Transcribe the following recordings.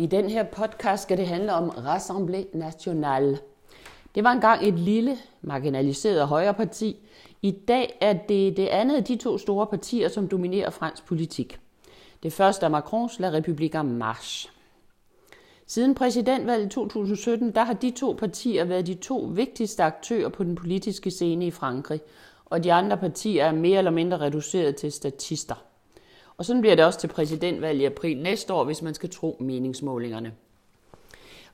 I den her podcast skal det handle om Rassemblée Nationale. Det var engang et lille, marginaliseret højreparti. I dag er det det andet af de to store partier, som dominerer fransk politik. Det første er Macrons La République en Marche. Siden præsidentvalget i 2017, der har de to partier været de to vigtigste aktører på den politiske scene i Frankrig, og de andre partier er mere eller mindre reduceret til statister. Og sådan bliver det også til præsidentvalget i april næste år, hvis man skal tro meningsmålingerne.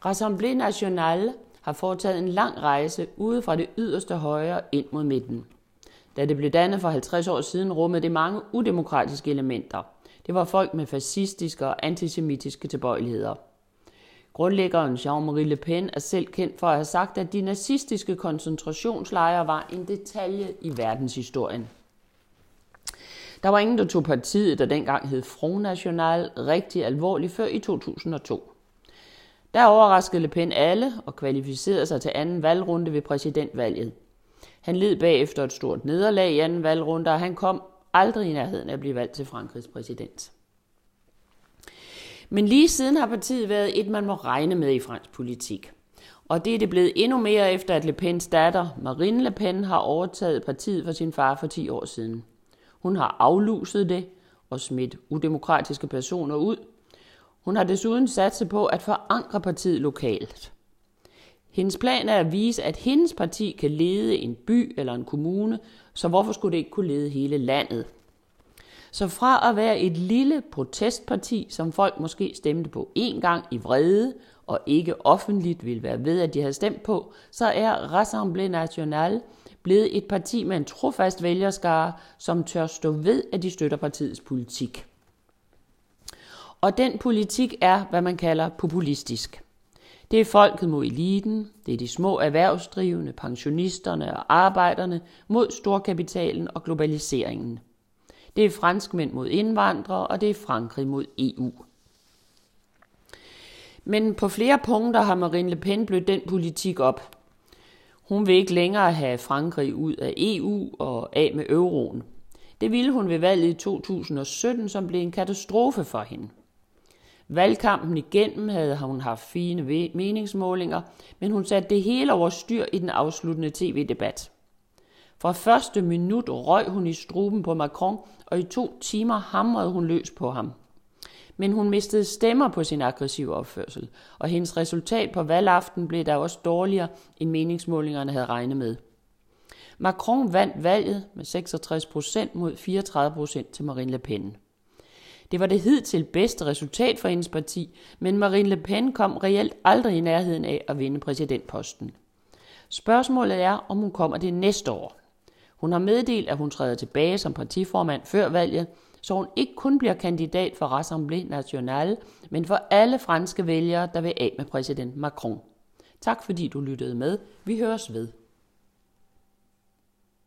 Rassemblée Nationale har foretaget en lang rejse ude fra det yderste højre ind mod midten. Da det blev dannet for 50 år siden, rummede det mange udemokratiske elementer. Det var folk med fascistiske og antisemitiske tilbøjeligheder. Grundlæggeren Jean-Marie Le Pen er selv kendt for at have sagt, at de nazistiske koncentrationslejre var en detalje i verdenshistorien. Der var ingen, der tog partiet, der dengang hed Front National, rigtig alvorligt før i 2002. Der overraskede Le Pen alle og kvalificerede sig til anden valgrunde ved præsidentvalget. Han led bagefter et stort nederlag i anden valgrunde, og han kom aldrig i nærheden af at blive valgt til Frankrigs præsident. Men lige siden har partiet været et, man må regne med i fransk politik. Og det er det blevet endnu mere efter, at Le Pens datter, Marine Le Pen, har overtaget partiet for sin far for 10 år siden. Hun har afluset det og smidt udemokratiske personer ud. Hun har desuden sat sig på at forankre partiet lokalt. Hendes plan er at vise, at hendes parti kan lede en by eller en kommune, så hvorfor skulle det ikke kunne lede hele landet? Så fra at være et lille protestparti, som folk måske stemte på én gang i vrede, og ikke offentligt ville være ved, at de havde stemt på, så er Rassemblée Nationale blevet et parti med en trofast vælgerskare, som tør stå ved, at de støtter partiets politik. Og den politik er, hvad man kalder populistisk. Det er folket mod eliten, det er de små erhvervsdrivende, pensionisterne og arbejderne mod storkapitalen og globaliseringen. Det er franskmænd mod indvandrere, og det er Frankrig mod EU. Men på flere punkter har Marine Le Pen blødt den politik op. Hun vil ikke længere have Frankrig ud af EU og af med euroen. Det ville hun ved valget i 2017, som blev en katastrofe for hende. Valgkampen igennem havde hun haft fine meningsmålinger, men hun satte det hele over styr i den afsluttende tv-debat. Fra første minut røg hun i struben på Macron, og i to timer hamrede hun løs på ham. Men hun mistede stemmer på sin aggressive opførsel, og hendes resultat på valgaften blev der også dårligere, end meningsmålingerne havde regnet med. Macron vandt valget med 66 procent mod 34 procent til Marine Le Pen. Det var det hidtil bedste resultat for hendes parti, men Marine Le Pen kom reelt aldrig i nærheden af at vinde præsidentposten. Spørgsmålet er, om hun kommer det næste år. Hun har meddelt, at hun træder tilbage som partiformand før valget, så hun ikke kun bliver kandidat for Rassemblée Nationale, men for alle franske vælgere, der vil af med præsident Macron. Tak fordi du lyttede med. Vi høres ved.